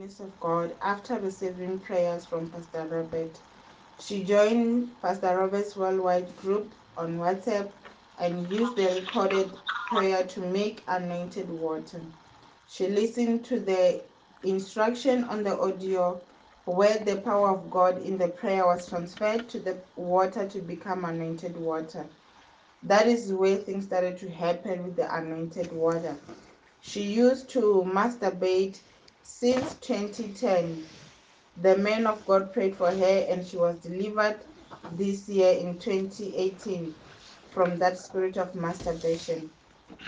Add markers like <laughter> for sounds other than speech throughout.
of God after receiving prayers from Pastor Robert. She joined Pastor Robert's worldwide group on WhatsApp and used the recorded prayer to make anointed water. She listened to the instruction on the audio where the power of God in the prayer was transferred to the water to become anointed water. That is where things started to happen with the anointed water. She used to masturbate since 2010. The man of God prayed for her and she was delivered this year in 2018 from that spirit of masturbation.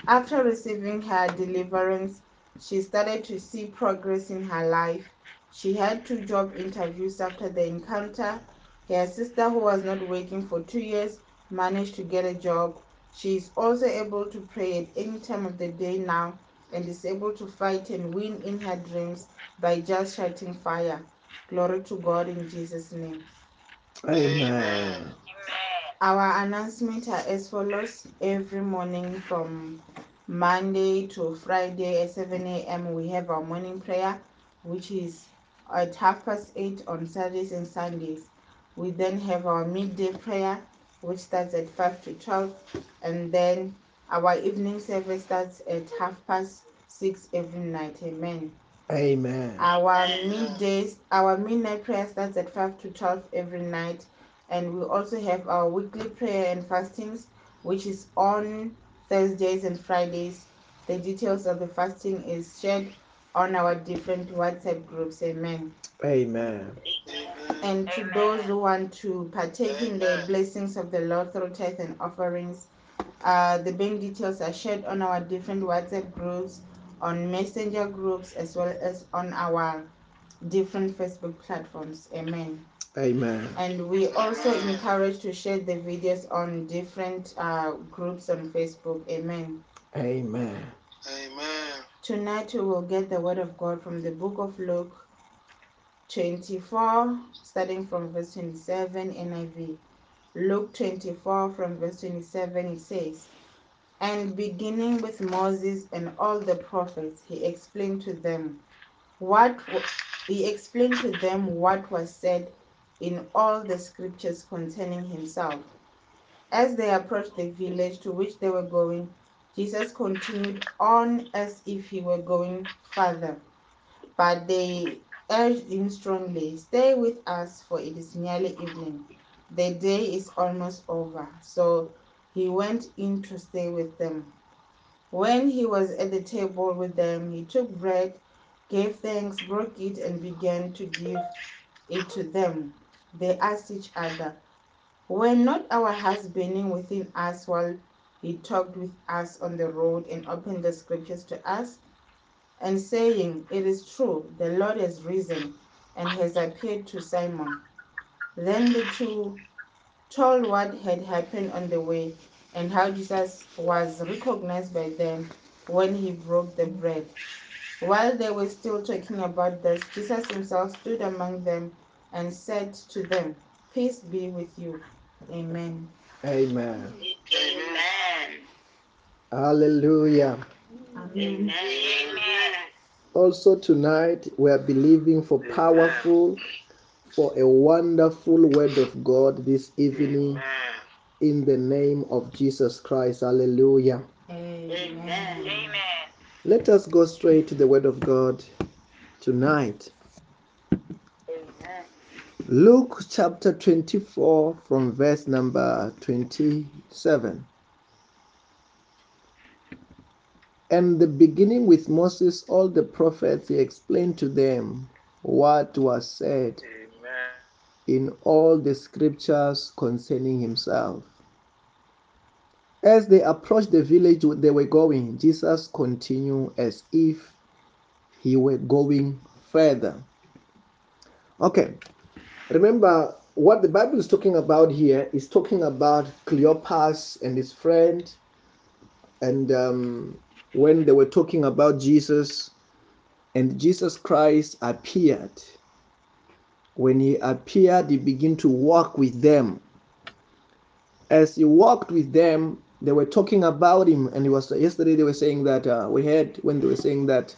After receiving her deliverance, she started to see progress in her life. She had two job interviews after the encounter. Her sister, who was not working for two years, managed to get a job. She is also able to pray at any time of the day now and is able to fight and win in her dreams by just shouting fire. Glory to God in Jesus' name. Amen. Our announcements are as follows every morning from Monday to Friday at 7 a.m. We have our morning prayer, which is at half past 8 on Saturdays and Sundays. We then have our midday prayer, which starts at 5 to 12, and then our evening service starts at half past 6 every night. Amen. Amen. Our midday, our midnight prayer starts at 5 to 12 every night. And we also have our weekly prayer and fastings, which is on Thursdays and Fridays. The details of the fasting is shared on our different WhatsApp groups. Amen. Amen. And to those who want to partake in the blessings of the Lord through tithe and offerings, uh, the bank details are shared on our different WhatsApp groups, on messenger groups, as well as on our different Facebook platforms. Amen. Amen. And we also encourage to share the videos on different uh, groups on Facebook. Amen. Amen. Tonight we will get the word of God from the book of Luke 24, starting from verse 27 NIV. Luke 24 from verse 27 it says, And beginning with Moses and all the prophets, he explained to them what he explained to them what was said in all the scriptures concerning himself. As they approached the village to which they were going, Jesus continued on as if he were going further. But they urged him strongly, Stay with us, for it is nearly evening. The day is almost over. So he went in to stay with them. When he was at the table with them, he took bread, gave thanks, broke it, and began to give it to them. They asked each other, Were not our hearts burning within us while he talked with us on the road and opened the scriptures to us? And saying, It is true, the Lord has risen and has appeared to Simon. Then the two told what had happened on the way and how Jesus was recognized by them when he broke the bread. While they were still talking about this, Jesus himself stood among them and said to them, Peace be with you. Amen. Amen. Amen. Hallelujah. Amen. Also, tonight we are believing for powerful, for a wonderful word of God this evening in the name of Jesus Christ. Hallelujah. Amen. Amen. Let us go straight to the word of God tonight. Luke chapter 24, from verse number 27. And the beginning with Moses, all the prophets, he explained to them what was said in all the scriptures concerning himself. As they approached the village they were going, Jesus continued as if he were going further. Okay, remember what the Bible is talking about here is talking about Cleopas and his friend, and um, when they were talking about Jesus, and Jesus Christ appeared. When he appeared, he began to walk with them. As he walked with them, they were talking about him, and he was yesterday they were saying that uh, we heard when they were saying that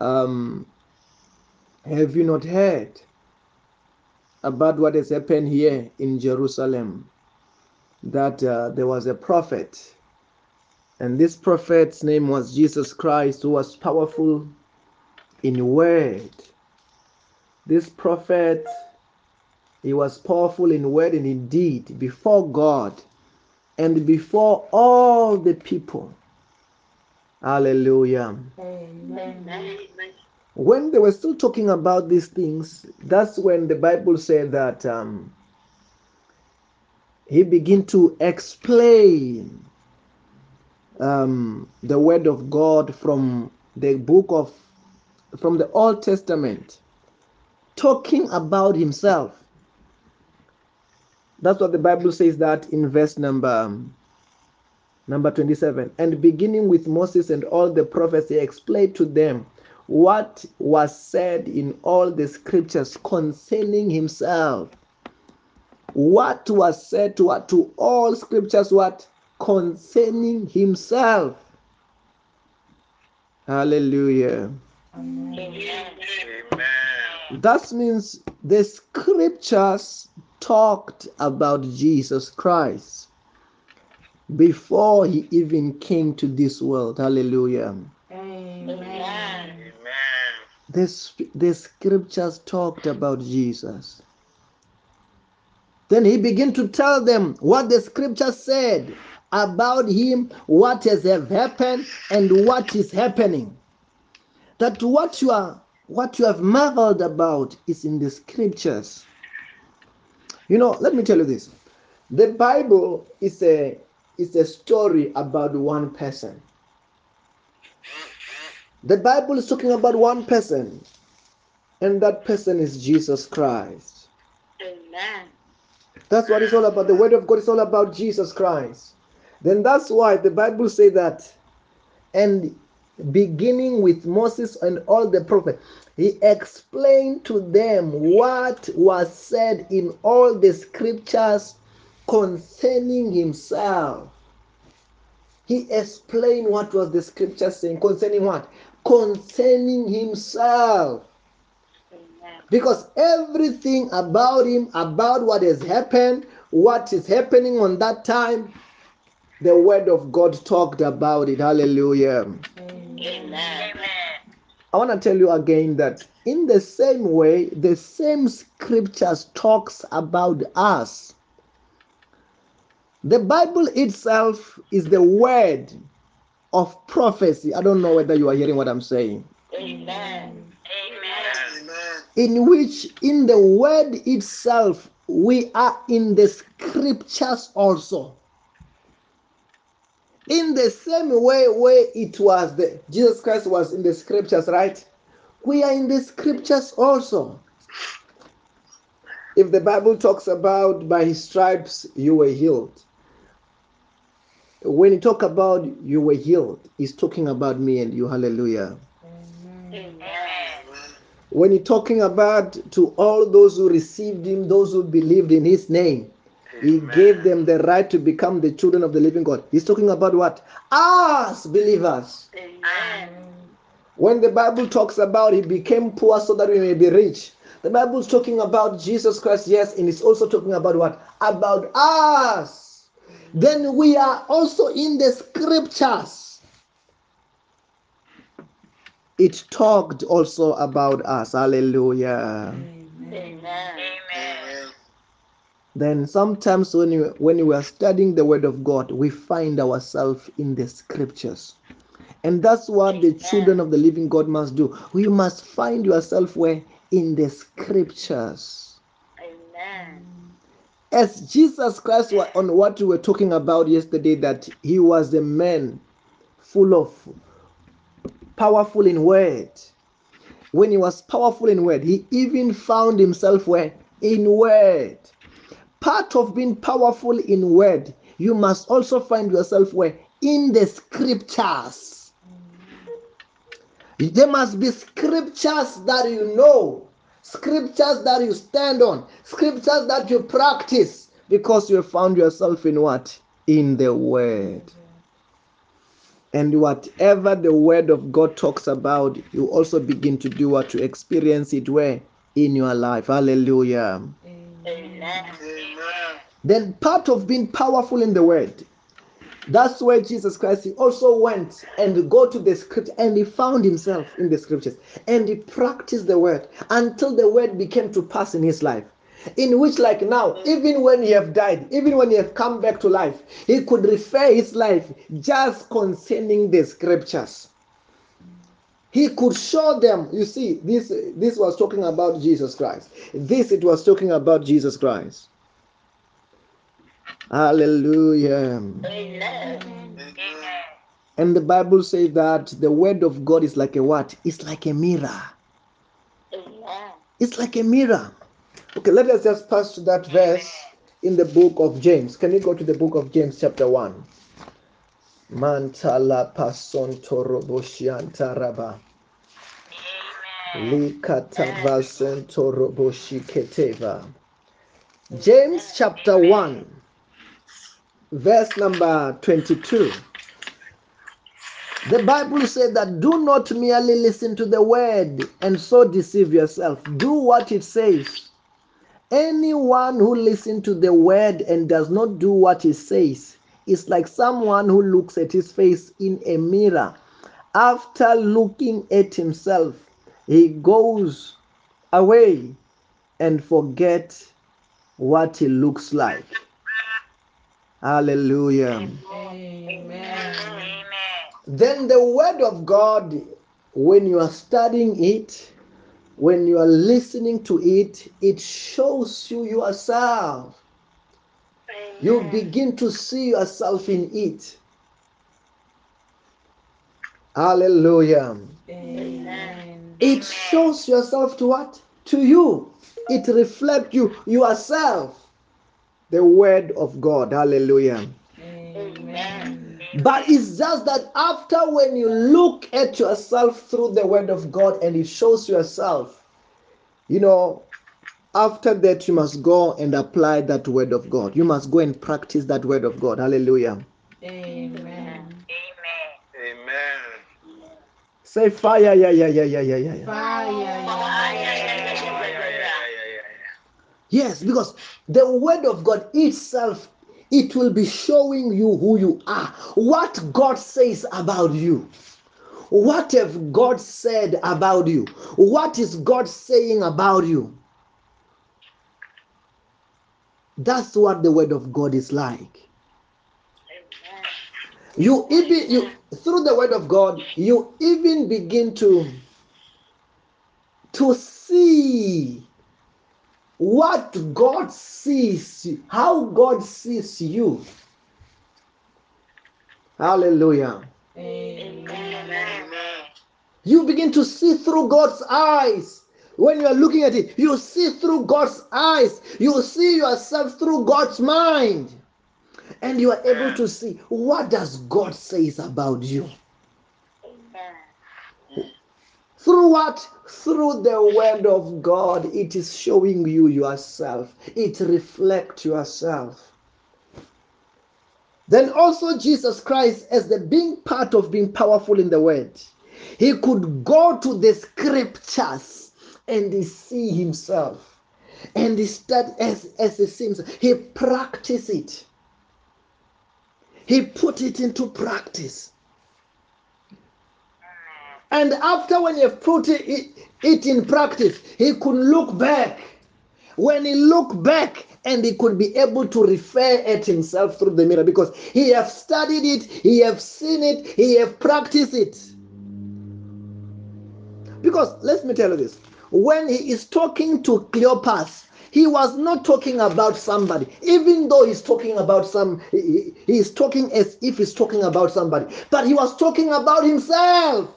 um, Have you not heard about what has happened here in Jerusalem? That uh, there was a prophet, and this prophet's name was Jesus Christ, who was powerful in word. This prophet, he was powerful in word and in deed before God and before all the people. Hallelujah. Amen. When they were still talking about these things, that's when the Bible said that um, he began to explain um, the word of God from the book of from the Old Testament, talking about himself. That's what the Bible says that in verse number number 27. And beginning with Moses and all the prophets, he explained to them what was said in all the scriptures concerning himself. What was said to, to all scriptures, what? Concerning himself. Hallelujah. Amen. That means the scriptures talked about Jesus Christ before he even came to this world. Hallelujah. Amen. The, the scriptures talked about Jesus. Then he began to tell them what the scripture said about him, what has happened, and what is happening. That what you are what you have marveled about is in the scriptures. You know, let me tell you this. The Bible is a is a story about one person. The Bible is talking about one person, and that person is Jesus Christ. Amen. That's what it's all about. The Word of God is all about Jesus Christ. Then that's why the Bible says that, and beginning with Moses and all the prophets, he explained to them what was said in all the scriptures concerning himself. He explained what was the scripture saying concerning what? Concerning himself. Amen. Because everything about him, about what has happened, what is happening on that time, the word of God talked about it. Hallelujah. Amen. I want to tell you again that in the same way, the same scriptures talks about us. The Bible itself is the word of prophecy. I don't know whether you are hearing what I'm saying. Amen. Amen. in which in the word itself we are in the scriptures also in the same way where it was the jesus christ was in the scriptures right? We are in the scriptures also. If the bible talks about by his stripes you were healed when he talk about you were healed he's talking about me and you hallelujah. Amen. When he's talking about to all those who received him those who believed in his name he gave them the right to become the children of the living god. He's talking about what? Us believers. Amen. when the bible talks about he became poor so that we may be rich the bible is talking about jesus christ yes and it's also talking about what? About us. Then we are also in the scriptures. It talked also about us. Hallelujah. Amen. Amen. Then sometimes when you when you are studying the word of god we find ourselves in the scriptures. And that's what the children of the living god must do. We must find yourself where? In the scriptures. Amen. as jesus christ on what we were talking about yesterday that he was a man full of powerful in word. When he was powerful in word he even found himself where? In word part of being powerful in word you must also find yourself where? In the scriptures. There must be scriptures that you know scriptures that you stand on scriptures that you practice because you found yourself in what? In the word. And whatever the word of God talks about, you also begin to do what? To experience it where? In your life. Hallelujah. Amen. Then part of being powerful in the word. That's where Jesus Christ he also went and go to the script and he found himself in the scriptures and he practiced the word until the word became to pass in his life. In which, like now, even when he have died, even when he have come back to life, he could refer his life just concerning the scriptures. He could show them. You see, this this was talking about Jesus Christ. This it was talking about Jesus Christ. Hallelujah. Amen. And the Bible says that the word of God is like a what? It's like a mirror. Amen. It's like a mirror. Okay, let us just pass to that verse in the book of James. Can you go to the book of James, chapter 1? Mantala. James chapter 1, verse number 22. The Bible said that do not merely listen to the word and so deceive yourself. Do what it says. Anyone who listens to the word and does not do what it says is like someone who looks at his face in a mirror. After looking at himself, he goes away and forget what he looks like. Hallelujah. Amen. Then the word of God, when you are studying it, when you are listening to it, it shows you yourself. You begin to see yourself in it. Hallelujah. Amen. It shows yourself to what? To you. It reflects you yourself. The word of God. Hallelujah. Amen. But it's just that after when you look at yourself through the word of God and it shows yourself, you know, after that you must go and apply that word of God. You must go and practice that word of God. Hallelujah. Amen. Amen. Say fire, yeah, yeah, yeah, yeah, yeah, yeah. Fire. Yes, because the word of God itself, it will be showing you who you are, what God says about you. What have God said about you? What is God saying about you? That's what the word of God is like. You even you through the word of God, you even begin to to see what God sees, how God sees you. Hallelujah. Amen. You begin to see through God's eyes. When you are looking at it, you see through God's eyes. You see yourself through God's mind. And you are able to see what does God says about you. Through what? Through the word of God, it is showing you yourself. It reflects yourself. Then also Jesus Christ, as the being part of being powerful in the word, he could go to the scriptures and he see himself. And he start as, as he seems, he practice it. He put it into practice. And after when he put it, it in practice, he could look back. When he looked back, and he could be able to refer at himself through the mirror because he have studied it, he have seen it, he have practiced it. Because let me tell you this: when he is talking to Cleopas, he was not talking about somebody, even though he's talking about some, he, he is talking as if he's talking about somebody, but he was talking about himself.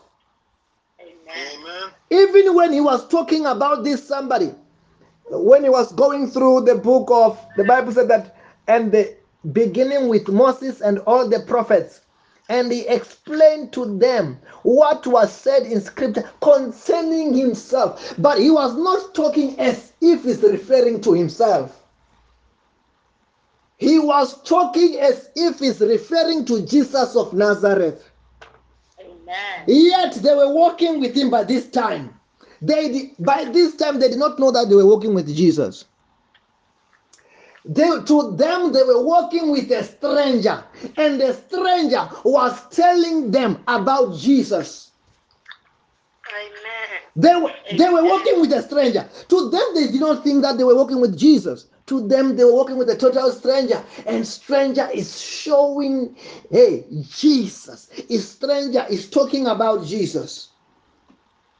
Amen. Even when he was talking about this somebody, when he was going through the book of the Bible said that, and the beginning with Moses and all the prophets, and he explained to them what was said in scripture concerning himself. But he was not talking as if he's referring to himself. He was talking as if he's referring to Jesus of Nazareth. Amen. Yet they were walking with him by this time. They by this time they did not know that they were walking with Jesus. They, to them, they were walking with a stranger, and the stranger was telling them about Jesus. Amen. They were, they were walking with a stranger. To them, they did not think that they were walking with Jesus. To them, they were walking with a total stranger. And stranger is showing, hey, Jesus. Is stranger is talking about Jesus.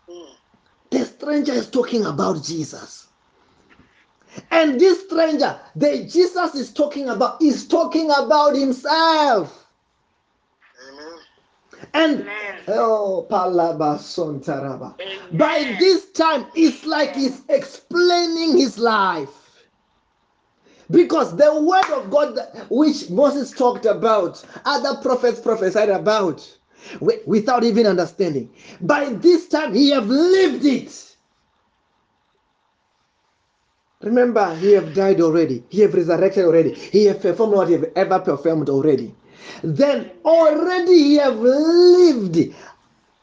Mm. The stranger is talking about Jesus. And this stranger, that Jesus is talking about, is talking about himself. Amen. And Amen. oh, Palabason Taraba. Amen. By this time, it's like he's explaining his life. Because the word of God which Moses talked about, other prophets prophesied about without even understanding. By this time, he have lived it. Remember, he have died already. He have resurrected already. He have performed what he have ever performed already. Then already he have lived.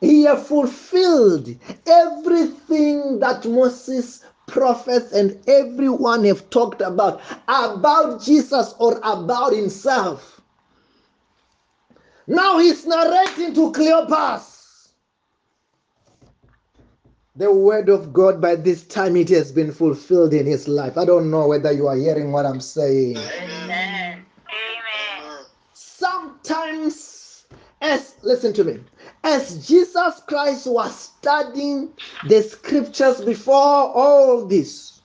He have fulfilled everything that Moses, prophets, and everyone have talked about about Jesus or about himself. Now he's narrating to Cleopas. The word of God by this time it has been fulfilled in his life. I don't know whether you are hearing what I'm saying. Amen. Amen. Sometimes, as listen to me, as Jesus Christ was studying the scriptures before all this,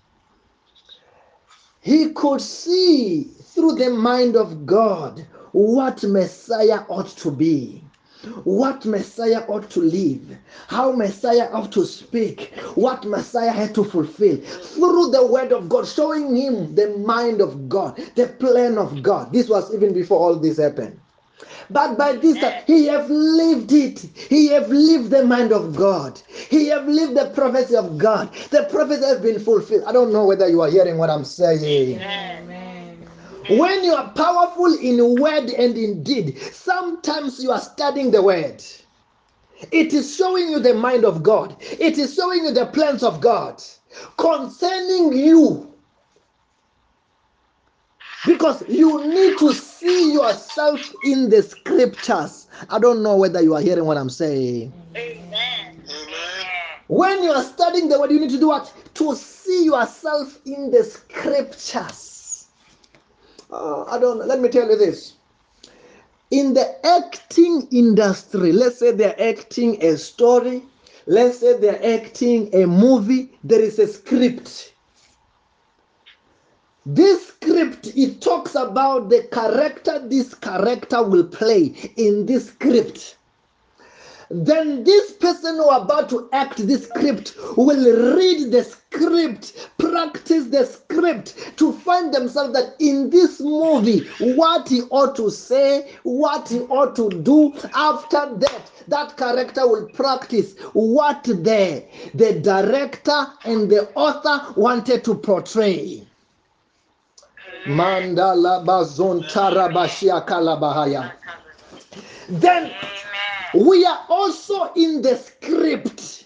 he could see through the mind of God what Messiah ought to be what Messiah ought to live, how Messiah ought to speak, what Messiah had to fulfill through the word of God, showing him the mind of God, the plan of God. This was even before all this happened. But by this time, he have lived it. He have lived the mind of God. He have lived the prophecy of God. The prophecy has been fulfilled. I don't know whether you are hearing what I'm saying. Amen. When you are powerful in word and in deed, sometimes you are studying the word. It is showing you the mind of God. It is showing you the plans of God concerning you. Because you need to see yourself in the scriptures. I don't know whether you are hearing what I'm saying. Amen. When you are studying the word, you need to do what? To see yourself in the scriptures. Uh, I don't. Let me tell you this. In the acting industry, let's say they're acting a story, let's say they're acting a movie, there is a script. This script, it talks about the character this character will play in this script then this person who are about to act this script will read the script, practice the script to find themselves that in this movie, what he ought to say, what he ought to do. After that, that character will practice what the, the director and the author wanted to portray. Then. We are also in the script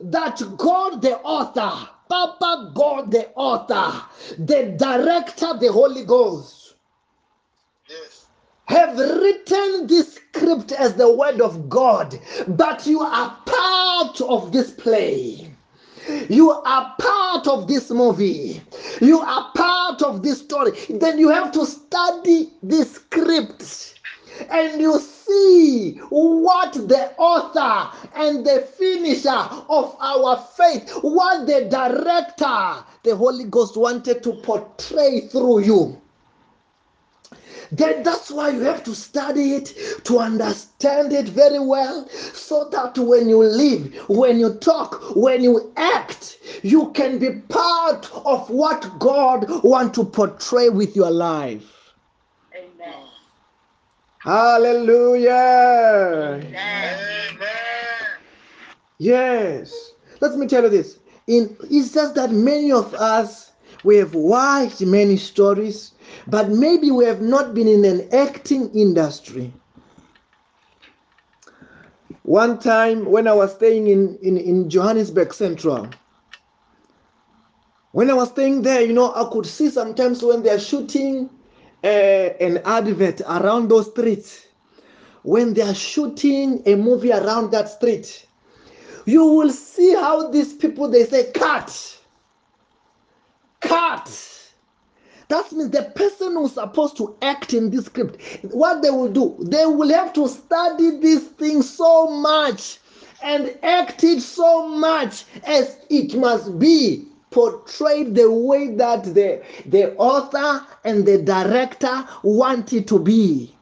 that God the author, Papa God the author, the director, the Holy Ghost, Yes. have written this script as the word of God, but you are part of this play. You are part of this movie. You are part of this story. Then you have to study this script and you see what the author and the finisher of our faith, what the director, the Holy Ghost wanted to portray through you. Then that's why you have to study it to understand it very well so that when you live, when you talk, when you act, you can be part of what God wants to portray with your life. Hallelujah. Amen. Yes. Let me tell you this. In it's just that many of us we have watched many stories, but maybe we have not been in an acting industry. One time when I was staying in, in, in Johannesburg Central, when I was staying there, you know, I could see sometimes when they are shooting an advert around those streets, when they are shooting a movie around that street, you will see how these people they say cut, cut. That means the person who's supposed to act in this script, what they will do, they will have to study this thing so much and act it so much as it must be portrayed the way that the, the author and the director want it to be.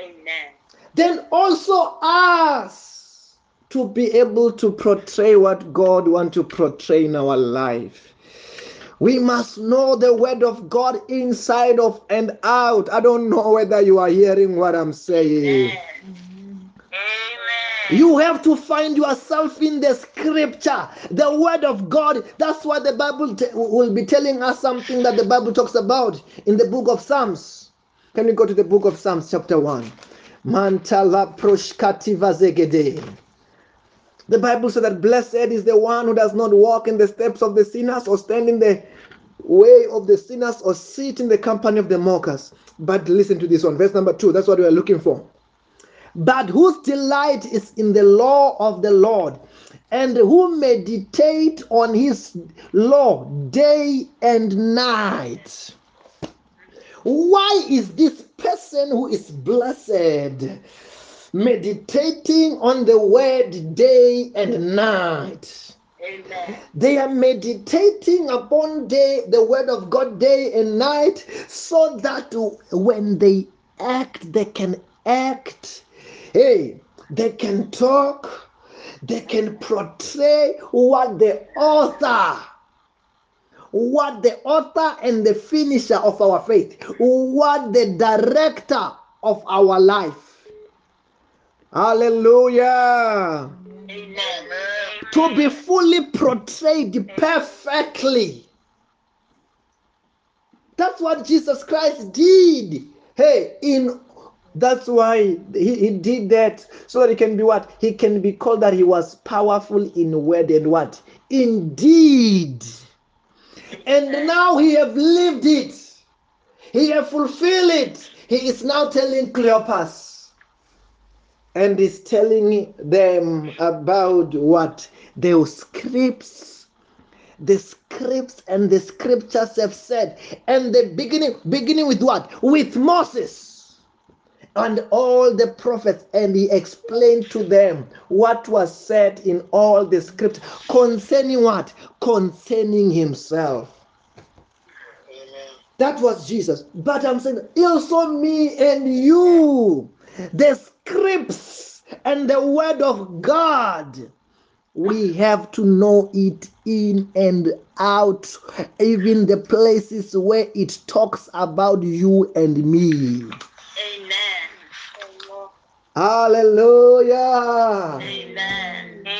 Amen. Then also us to be able to portray what God want to portray in our life. We must know the word of God inside of and out. I don't know whether you are hearing what I'm saying. Amen. You have to find yourself in the scripture, the word of God. That's why the Bible t- will be telling us something that the Bible talks about in the book of Psalms. Can we go to the book of Psalms, chapter 1? Mantala proshkativa zegede. The Bible says that blessed is the one who does not walk in the steps of the sinners or stand in the way of the sinners or sit in the company of the mockers. But listen to this one, verse number two. That's what we are looking for. But whose delight is in the law of the Lord, and who meditate on his law day and night. Why is this person who is blessed meditating on the word day and night? Amen. They are meditating upon day, the word of God day and night, so that when they act, they can act. Hey, they can talk, they can portray what the author, what the author and the finisher of our faith, what the director of our life. Hallelujah Amen. to be fully portrayed perfectly. That's what Jesus Christ did. Hey, in that's why he, he did that so that he can be what? He can be called that he was powerful in word and what? Indeed. And now he have lived it. He have fulfilled it. He is now telling Cleopas and is telling them about what the scripts the scripts and the scriptures have said and the beginning beginning with what with moses and all the prophets and he explained to them what was said in all the scripts concerning what concerning himself Amen. that was Jesus. But I'm saying also me and you, the scripts and the word of God. We have to know it in and out, even the places where it talks about you and me. Hallelujah. Amen. Amen.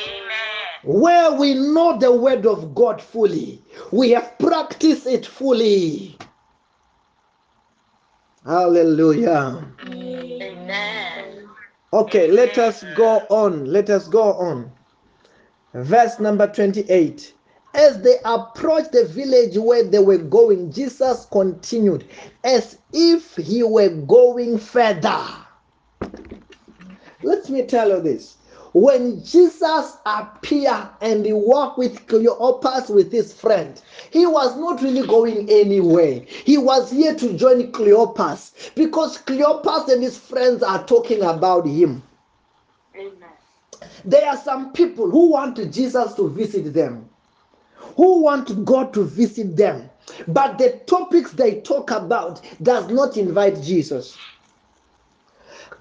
Where we know the word of God fully, we have practiced it fully. Hallelujah. Amen. Okay, let us go on. Let us go on. Verse number 28. As they approached the village where they were going, Jesus continued as if he were going further. Let me tell you this. When Jesus appeared and he walked with Cleopas with his friend, he was not really going anywhere. He was here to join Cleopas because Cleopas and his friends are talking about him. Amen. There are some people who want Jesus to visit them, who want God to visit them, but the topics they talk about does not invite Jesus.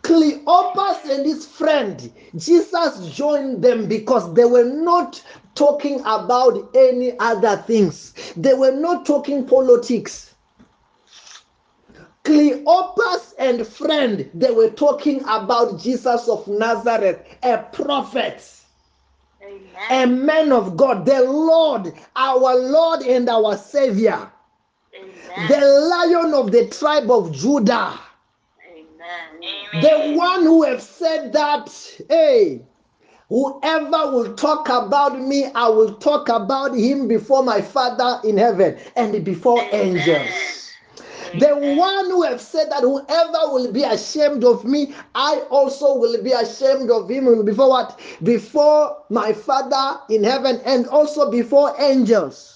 Cleopas and his friend, Jesus joined them because they were not talking about any other things. They were not talking politics. Cleopas and friend, they were talking about Jesus of Nazareth, a prophet, a man of God, the Lord, our Lord and our Savior, the lion of the tribe of Judah. Amen. The one who have said that, hey, whoever will talk about me, I will talk about him before my Father in heaven and before angels. The one who have said that whoever will be ashamed of me, I also will be ashamed of him before what? Before my Father in heaven and also before angels.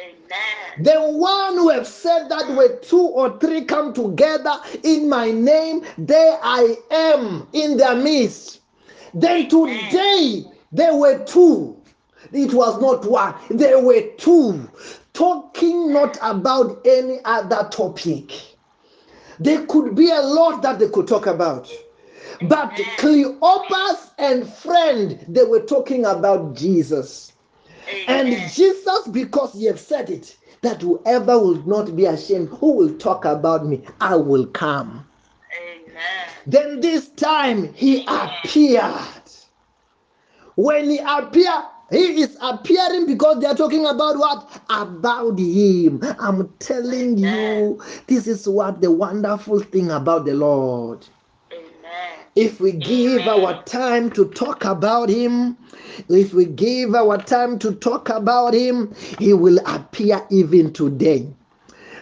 Amen. The one who have said that where two or three come together in my name, there I am in their midst. Then today there were two. It was not one, there were two talking not about any other topic. There could be a lot that they could talk about. But Cleopas and friend, they were talking about Jesus. And Jesus, because he have said it, that whoever will not be ashamed, who will talk about me, I will come. Amen. Then this time he appeared. When he appeared, he is appearing because they are talking about what? About him. I'm telling you, this is what the wonderful thing about the Lord. If we give our time to talk about him, if we give our time to talk about him, he will appear even today.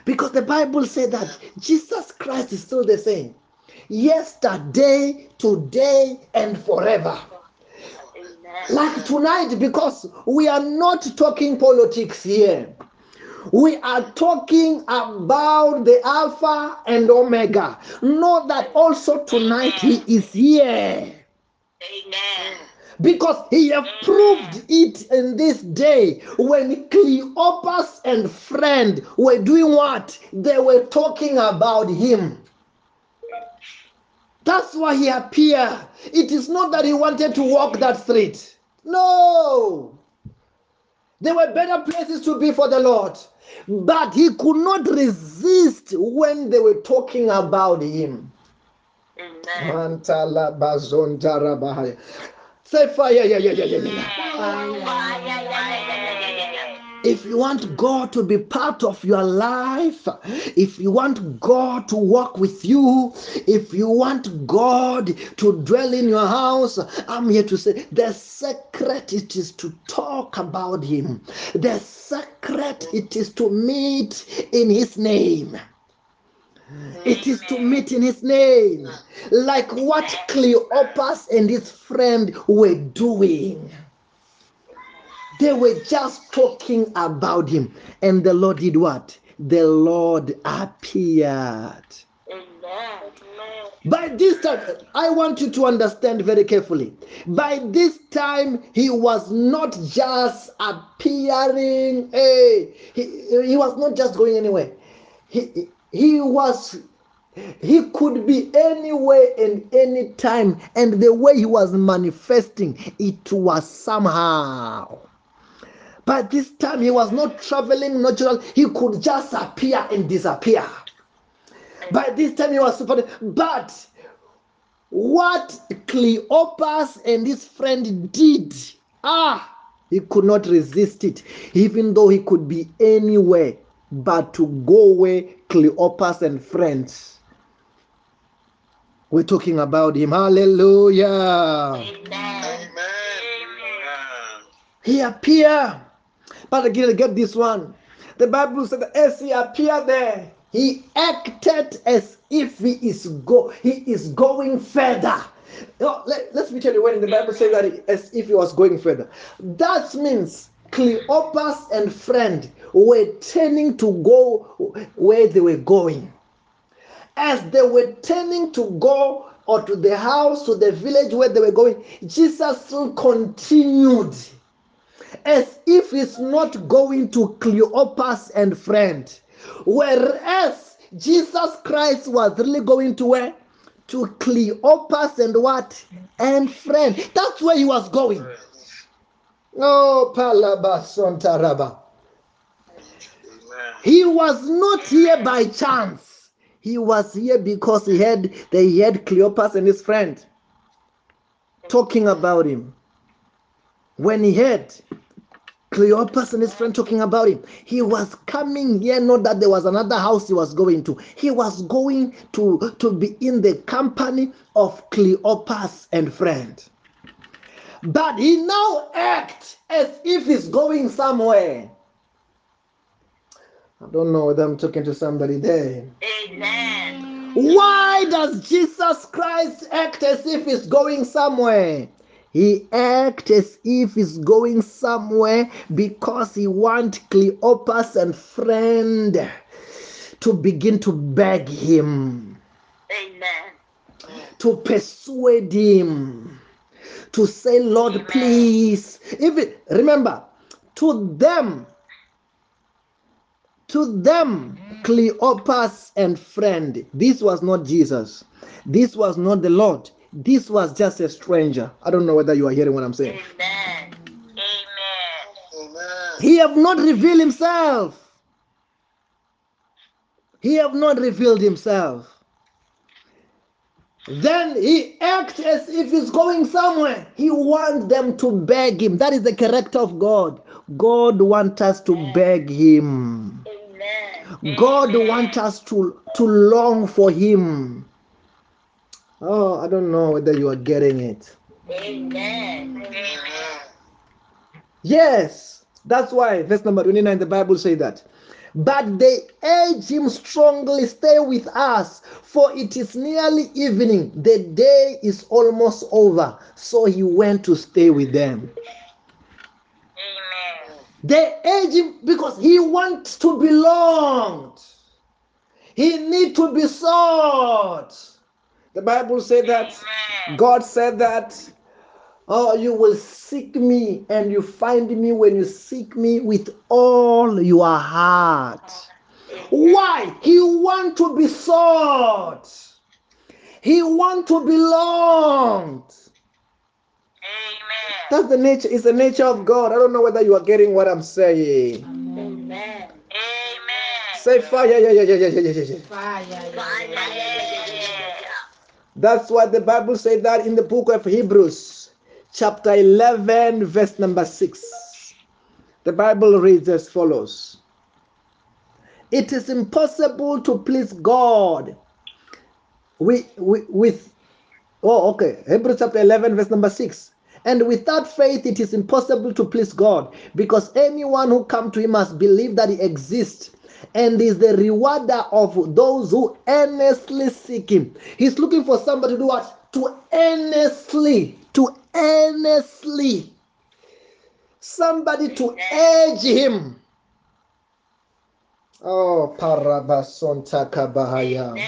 Because the Bible said that Jesus Christ is still the same. Yesterday, today, and forever. Like tonight, because we are not talking politics here. We are talking about the Alpha and Omega. Know that also tonight He is here. Amen. Because he have proved it in this day when Cleopas and friend were doing what? They were talking about him. That's why he appeared. It is not that he wanted to walk that street. No. There were better places to be for the Lord. But he could not resist when they were talking about him. Amen. Say fire, yeah, yeah, yeah, yeah, yeah. If you want God to be part of your life, if you want God to walk with you, if you want God to dwell in your house, I'm here to say the secret it is to talk about Him. The secret it is to meet in His name. It is to meet in his name, like what Cleopas and his friend were doing. They were just talking about him, and the Lord did what? The Lord appeared. By this time, I want you to understand very carefully. By this time, he was not just appearing. Hey, he, he was not just going anywhere. He, he was he could be anywhere and any time and the way he was manifesting it was somehow but this time he was not traveling natural he could just appear and disappear by this time he was super but what cleopas and his friend did ah he could not resist it even though he could be anywhere but to go where Cleopas and friends we're talking about him. Hallelujah. Amen. He appeared. But again, get this one. The Bible said as he appeared there, he acted as if he is go he is going further. let, let me tell you when the Bible says that he, as if he was going further. That means Cleopas and friend were turning to go where they were going. As they were turning to go or to the house, to the village where they were going, Jesus still continued as if he's not going to Cleopas and friend. Whereas Jesus Christ was really going to where? To Cleopas and what? And friend. That's where he was going. Oh, Palabasontaraba. He was not here by chance. He was here because he had they had Cleopas and his friend talking about him. When he heard Cleopas and his friend talking about him. He was coming here, not that there was another house he was going to. He was going to, to be in the company of Cleopas and friend. But he now acts as if he's going somewhere. I don't know whether I'm talking to somebody there. Amen. Why does Jesus Christ act as if he's going somewhere? He acts as if he's going somewhere because he wants Cleopas and friend to begin to beg him, Amen. to persuade him, to say, Lord, Amen. please. Even remember, to them, to them, mm. Cleopas and friend, this was not Jesus. This was not the Lord. This was just a stranger. I don't know whether you are hearing what I'm saying. Amen. Amen. Amen. He have not revealed himself. He have not revealed himself. Then he acts as if he's going somewhere. He wants them to beg him. That is the character of God. God wants us to beg him. Amen. God Amen. wants us to, to long for him. Oh, I don't know whether you are getting it. Amen. Yes, that's why verse number 29 the Bible say that. But they urge him strongly, stay with us, for it is nearly evening. The day is almost over. So he went to stay with them. Amen. They urge him because he wants to belong. He need to be sought. The Bible said that Amen. God said that, oh, you will seek me and you find me when you seek me with all your heart. Why? He want to be sought. He want to belong. Amen. That's the nature. It's the nature of God. I don't know whether you are getting what I'm saying. Amen. Amen. Say fire, yeah, yeah, yeah, yeah, yeah, yeah, yeah. Fire. yeah, yeah, Fire. yeah, yeah, yeah. That's why the Bible says that in the book of Hebrews, chapter 11, verse number 6. The Bible reads as follows It is impossible to please God with, with oh, okay, Hebrews chapter 11, verse number 6. And without faith, it is impossible to please God because anyone who comes to Him must believe that He exists and is the rewarder of those who earnestly seek Him. He's looking for somebody to do what? To earnestly, to earnestly, somebody to urge Him. Oh, Parabasonta Kabahaya.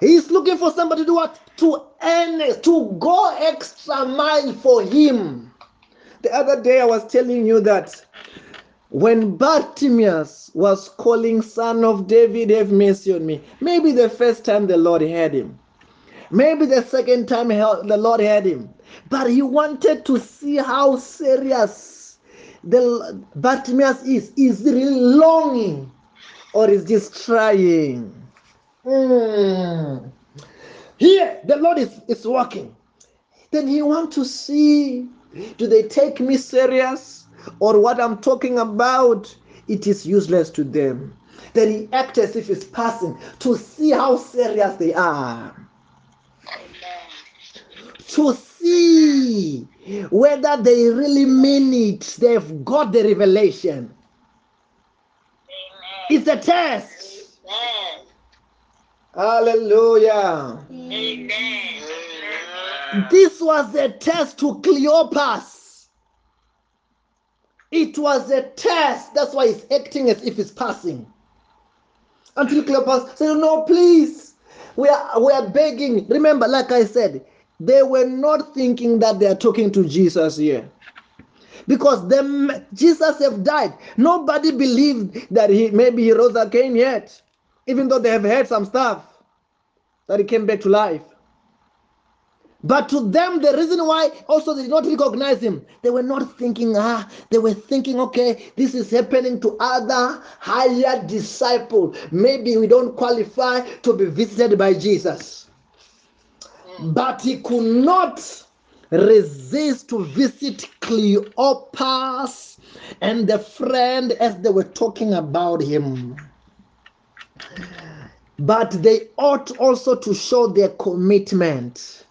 He's looking for somebody to do what? To earnest, to go extra mile for him. The other day I was telling you that when Bartimaeus was calling Son of David, have mercy on me. Maybe the first time the Lord heard him. Maybe the second time the Lord heard him. But he wanted to see how serious the Bartimaeus is. Is really longing or is just trying? Mm. Here, the Lord is, is working. Then He want to see do they take me serious or what I'm talking about? It is useless to them. Then He acts as if it's passing to see how serious they are. To see whether they really mean it, they've got the revelation. It's a test. Hallelujah. Amen. This was a test to Cleopas. It was a test. That's why it's acting as if it's passing. Until Cleopas said, No, please. We are, we are begging. Remember, like I said, they were not thinking that they are talking to Jesus here. Because them, Jesus have died. Nobody believed that he maybe he rose again yet. Even though they have heard some stuff that he came back to life. But to them, the reason why also they did not recognize him, they were not thinking, ah, they were thinking, okay, this is happening to other higher disciples. Maybe we don't qualify to be visited by Jesus. But he could not resist to visit Cleopas and the friend as they were talking about him. But they ought also to show their commitment,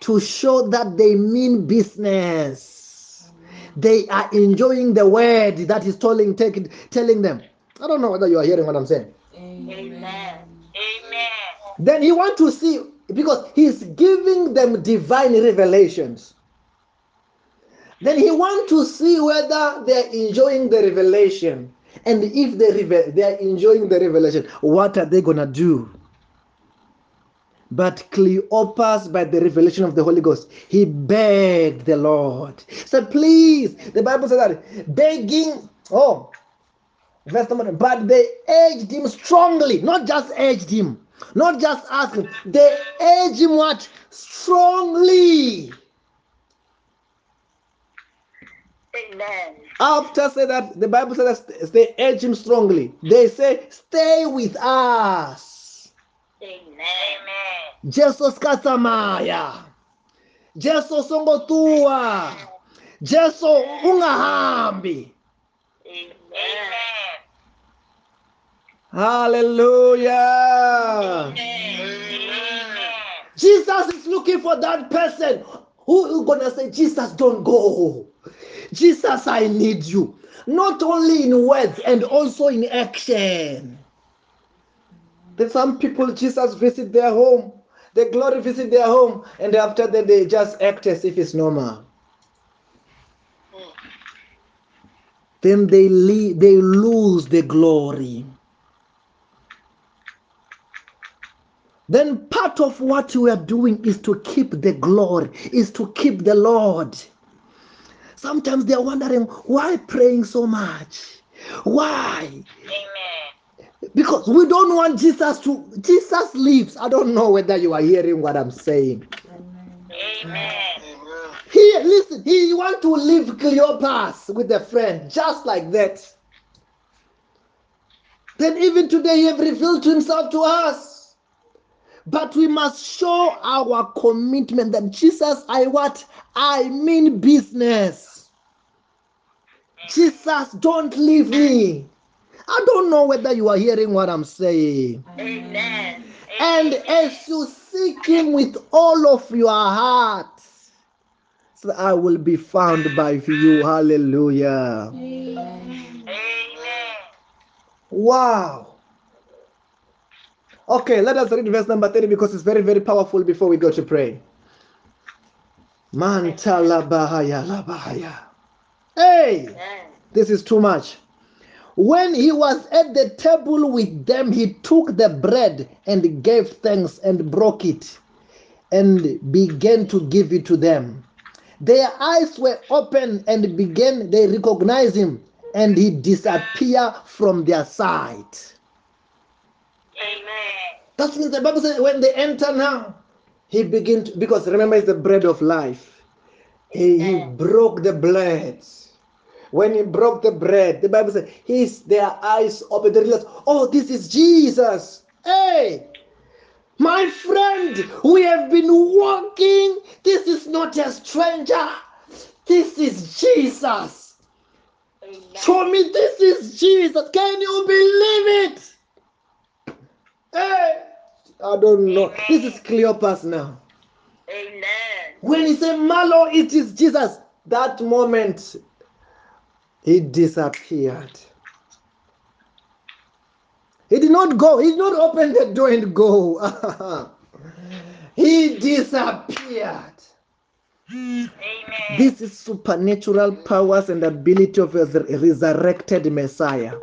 to show that they mean business. They are enjoying the word that is telling, taking, telling them. I don't know whether you are hearing what I'm saying. Amen. Amen. Then he want to see because he's giving them divine revelations. Then he want to see whether they're enjoying the revelation. And if they, they are enjoying the revelation, what are they going to do? But Cleopas, by the revelation of the Holy Ghost, he begged the Lord. Said, please, the Bible says that begging, oh, verse number, but they urged him strongly, not just urged him, not just asked him, they urged him what? Strongly. Amen. After say that, the Bible says that they urge him strongly. They say, Stay with us. Amen. Jesus kasamaya. Jesus songotua. Jesus ungahambi. Amen. Hallelujah. Jesus is looking for that person who is gonna say, Jesus, don't go. Jesus, I need you. Not only in words and also in action. There's some people, Jesus visit their home, the glory visit their home, and after that they just act as if it's normal. Then they they lose the glory. Then part of what we are doing is to keep the glory, is to keep the Lord. Sometimes they're wondering why praying so much? Why? Amen. Because we don't want Jesus to Jesus lives. I don't know whether you are hearing what I'm saying. Amen. He listen, he want to leave Cleopas with a friend, just like that. Then even today he have revealed himself to us. But we must show our commitment that Jesus, I what? I mean business. Jesus, don't leave me. I don't know whether you are hearing what I'm saying. Amen. And as you seek him with all of your heart, so I will be found by you. Hallelujah. Amen. Wow. Okay, let us read verse number 30 because it's very, very powerful before we go to pray. Mantala bahaya la bahaya. Hey, Amen. this is too much. When he was at the table with them, he took the bread and gave thanks and broke it and began to give it to them. Their eyes were open and began, they recognized him and he disappeared from their sight. Amen. That means the Bible says when they enter now, he began to, because remember, it's the bread of life. He, he broke the bread. When he broke the bread, the Bible says his their eyes opened. They realized, oh, this is Jesus. Hey, my friend, we have been walking. This is not a stranger. This is Jesus. Amen. Show me this is Jesus. Can you believe it? Hey, I don't know. This is Cleopas now. Amen. When he said, Malo, it is Jesus, that moment he disappeared. He did not go, he did not open the door and go. <laughs> he disappeared. Amen. This is supernatural powers and ability of a resurrected Messiah.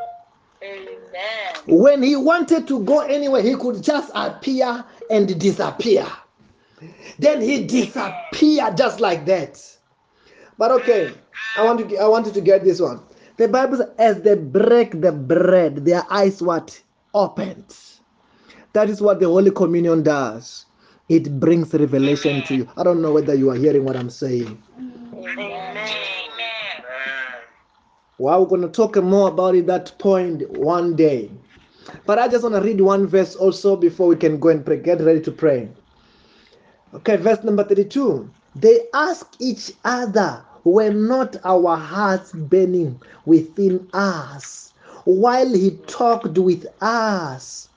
Amen. When he wanted to go anywhere, he could just appear and disappear. Then he disappeared just like that. But okay, mm. I want to I wanted to get this one. The Bible says, as they break the bread, their eyes what opened. That is what the Holy Communion does. It brings revelation to you. I don't know whether you are hearing what I'm saying. Amen. Well, we're going to talk more about it that point one day. But I just want to read one verse also before we can go and pray. Get ready to pray. Okay, verse number 32. They ask each other, were not our hearts burning within us while he talked with us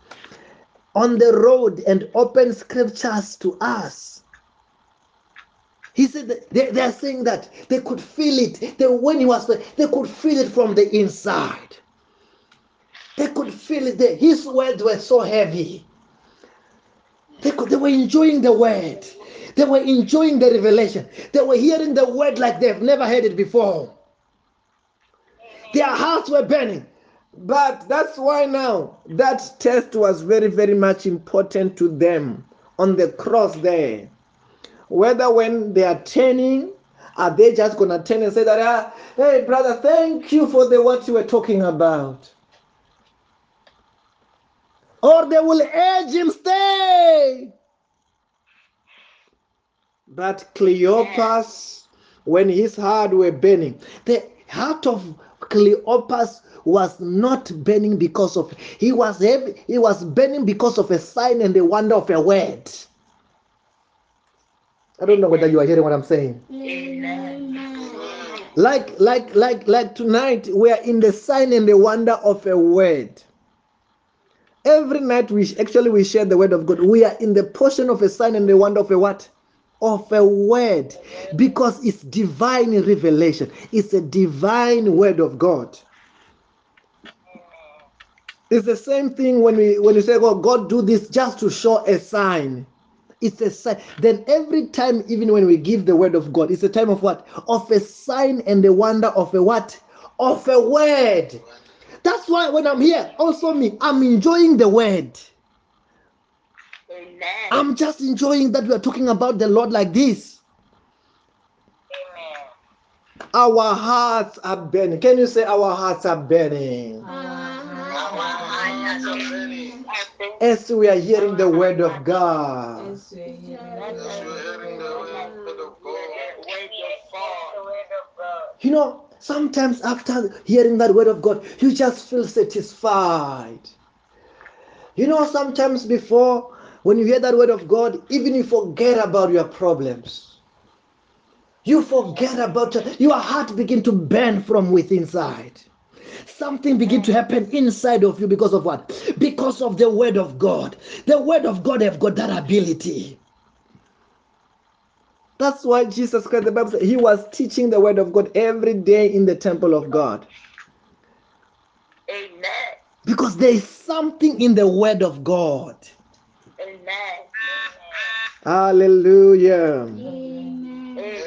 on the road and opened scriptures to us? He said they, they are saying that they could feel it. They, when he was they could feel it from the inside. They could feel it. His words were so heavy. They, could, they were enjoying the word. They were enjoying the revelation. They were hearing the word like they've never heard it before. Their hearts were burning. But that's why now that test was very, very much important to them on the cross there. Whether when they are turning, are they just gonna turn and say that, ah, hey brother, thank you for the what you were talking about? Or they will urge him stay. But Cleopas, when his heart were burning, the heart of Cleopas was not burning because of he was heavy, he was burning because of a sign and the wonder of a word. I don't know whether you are hearing what I'm saying. Like, like, like, like tonight, we are in the sign and the wonder of a word. Every night we actually we share the word of God. We are in the portion of a sign and the wonder of a what? Of a word. Because it's divine revelation. It's a divine word of God. It's the same thing when we when you say, "Well, God do this just to show a sign." It's a sign. Then every time, even when we give the word of God, it's a time of what? Of a sign and the wonder of a what? Of a word. That's why when I'm here, also me, I'm enjoying the word. Amen. I'm just enjoying that we are talking about the Lord like this. Amen. Our hearts are burning. Can you say our hearts are burning? As we are hearing the word of God. As we are hearing the word of God. of God. You know, sometimes after hearing that word of God, you just feel satisfied. You know, sometimes before, when you hear that word of God, even you forget about your problems. You forget about your, your heart begin to burn from within inside. Something begin to happen inside of you because of what? Because of the word of God. The word of God have got that ability. That's why Jesus Christ, the Bible said, he was teaching the word of God every day in the temple of God. Amen. Because there is something in the word of God. Amen. Hallelujah. Amen.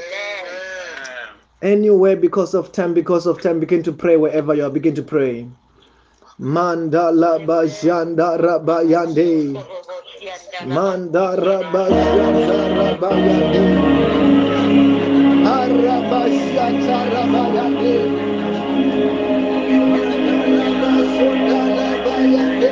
Anywhere because of time, because of time, begin to pray wherever you are. Begin to pray. Mandala bajanda rabayande. Mandara bajanda rabayande. Arabashata rabayande. Arabasunda rabayande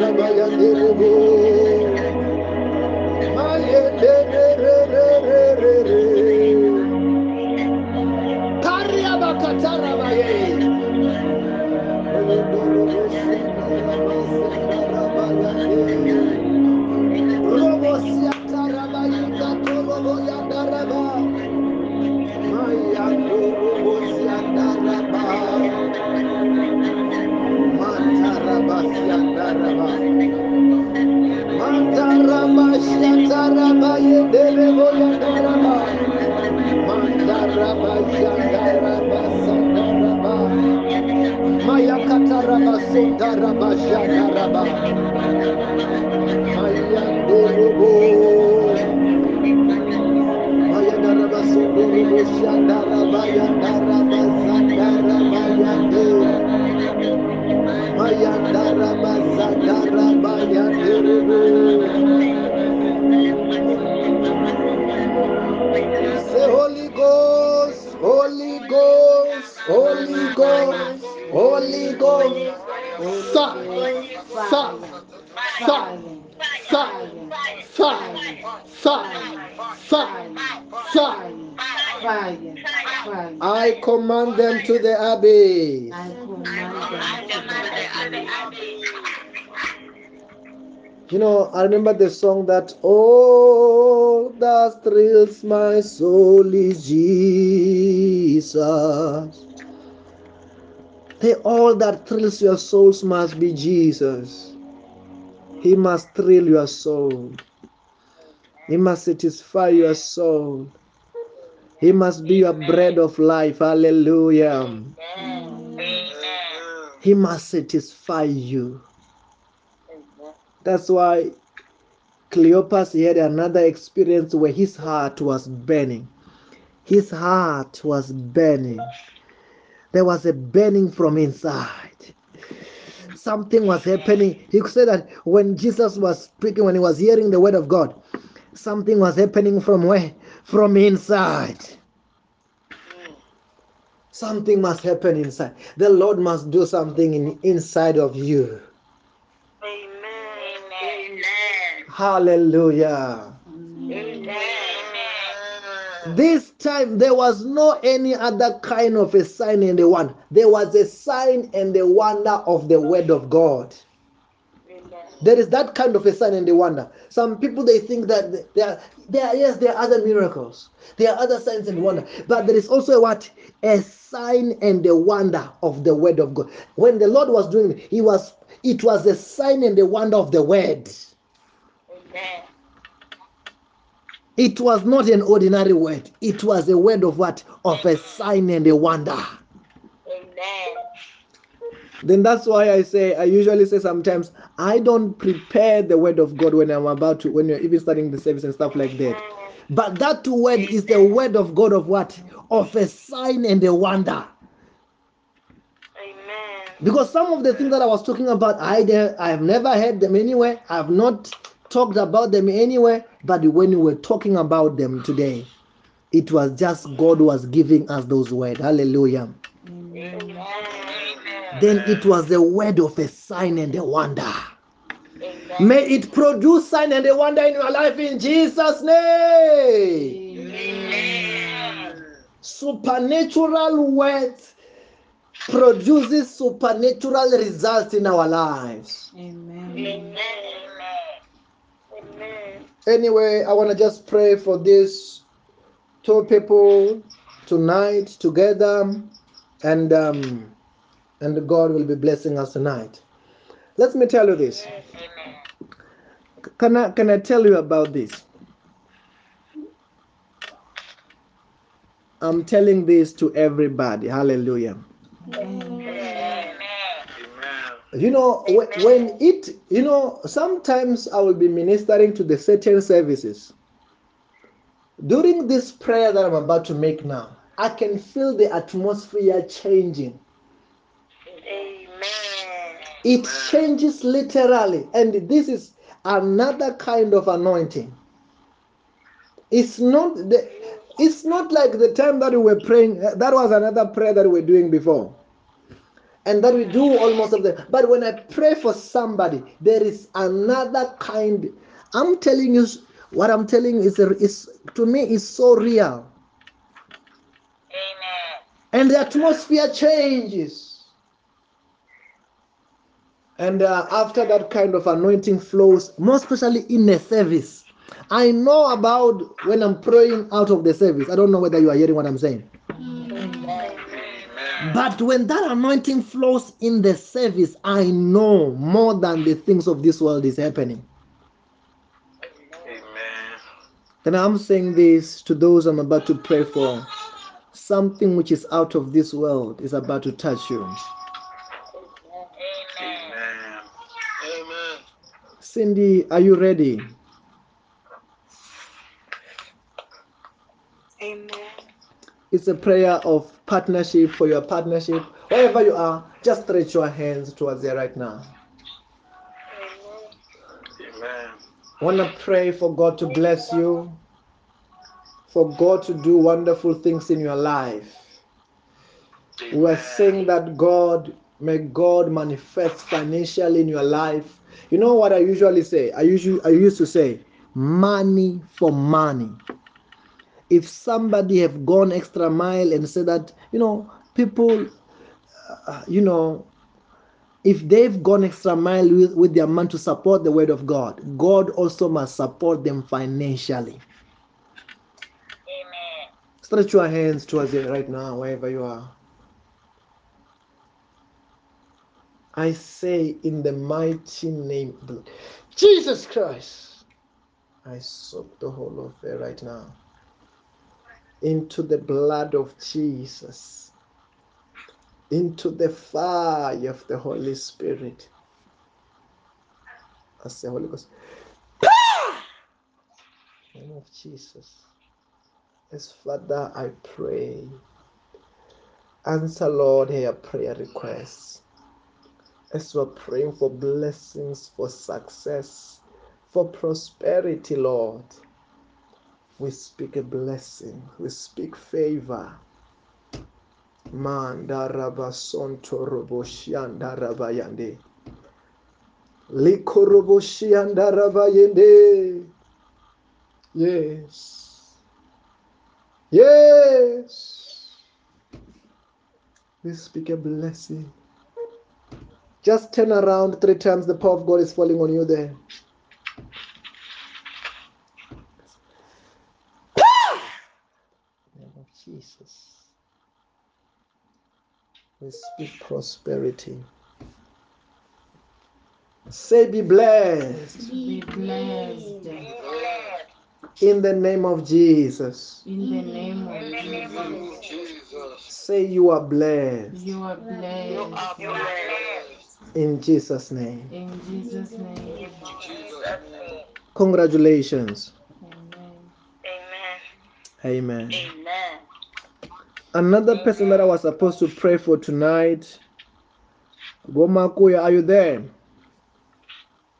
rabayande. Mayanda rabazunda rabayande rebo. Mayanda rabasondo robosianda rabayande. Rabaya Karabasa Karabaya Say Holy Ghost, Holy Ghost, Holy Ghost, Holy Ghost. Sa, sa, sa, sa, sa, sa, sa, sa, sa, I command them to the abyss. I command them to the abyss. You know, I remember the song that oh that thrills my soul is Jesus. The all that thrills your souls must be Jesus. He must thrill your soul. He must satisfy your soul. He must be your bread of life. Hallelujah. He must satisfy you. That's why Cleopas had another experience where his heart was burning. His heart was burning. There was a burning from inside. Something was happening. He said that when Jesus was speaking, when he was hearing the word of God, something was happening from where? From inside. Something must happen inside. The Lord must do something in, inside of you. Amen. Hallelujah. Amen. This time there was no any other kind of a sign and a wonder. There was a sign and a wonder of the word of God. There is that kind of a sign and a wonder. Some people they think that there are, there are yes there are other miracles, there are other signs and wonder, but there is also a what a sign and a wonder of the word of God. When the Lord was doing it, He was it was a sign and a wonder of the word. Amen. It was not an ordinary word. It was a word of what? Of a sign and a wonder. Amen. Then that's why I say, I usually say sometimes, I don't prepare the word of God when I'm about to, when you're even starting the service and stuff like that. But that word is the word of God of what? Of a sign and a wonder. Amen. Because some of the things that I was talking about, I, I have never heard them anywhere. I have not talked about them anywhere. But when we were talking about them today, it was just God was giving us those words. Hallelujah. Amen. Then it was the word of a sign and a wonder. Amen. May it produce sign and a wonder in your life in Jesus' name. Amen. Supernatural words produces supernatural results in our lives. Amen. Amen. Amen. Anyway, I want to just pray for these two people tonight together, and um, and God will be blessing us tonight. Let me tell you this. Can I can I tell you about this? I'm telling this to everybody. Hallelujah. Amen. You know, when, when it, you know, sometimes I will be ministering to the certain services. During this prayer that I'm about to make now, I can feel the atmosphere changing. Amen. It changes literally, and this is another kind of anointing. It's not the, it's not like the time that we were praying. That was another prayer that we were doing before and that we do almost of the but when i pray for somebody there is another kind i'm telling you what i'm telling you is, is to me is so real Amen. and the atmosphere changes and uh, after that kind of anointing flows more especially in a service i know about when i'm praying out of the service i don't know whether you are hearing what i'm saying But when that anointing flows in the service, I know more than the things of this world is happening. Amen. And I'm saying this to those I'm about to pray for. Something which is out of this world is about to touch you. Cindy, are you ready? Amen. It's a prayer of partnership for your partnership. Wherever you are, just stretch your hands towards there right now. Amen. I want to pray for God to bless you, for God to do wonderful things in your life. We are saying that God, may God manifest financially in your life. You know what I usually say? I usually I used to say, money for money. If somebody have gone extra mile and said that, you know, people, uh, you know, if they've gone extra mile with, with their man to support the word of God, God also must support them financially. Amen. Stretch your hands towards it right now, wherever you are. I say in the mighty name of Jesus Christ, I soak the whole of it right now into the blood of Jesus, into the fire of the Holy Spirit. As the Holy Ghost. Ah! name of Jesus. As Father, I pray. Answer, Lord, her prayer requests. As we're praying for blessings, for success, for prosperity, Lord, we speak a blessing, we speak favor. Mandaraba sonto roboshiandaraba yande. Likoroboshiandaraba yende. Yes. Yes. We speak a blessing. Just turn around three times. The power of God is falling on you there. Name of Jesus. We speak prosperity. Say, be blessed Be blessed. in the name of Jesus. In the name of In the name Jesus. Say, you are blessed You are You are blessed. Blessed. in Jesus' name. In Jesus' name. In Congratulations. Amen. Amen. Amen. Amen. Another person that I was supposed to pray for tonight. Gomakuya, are you there?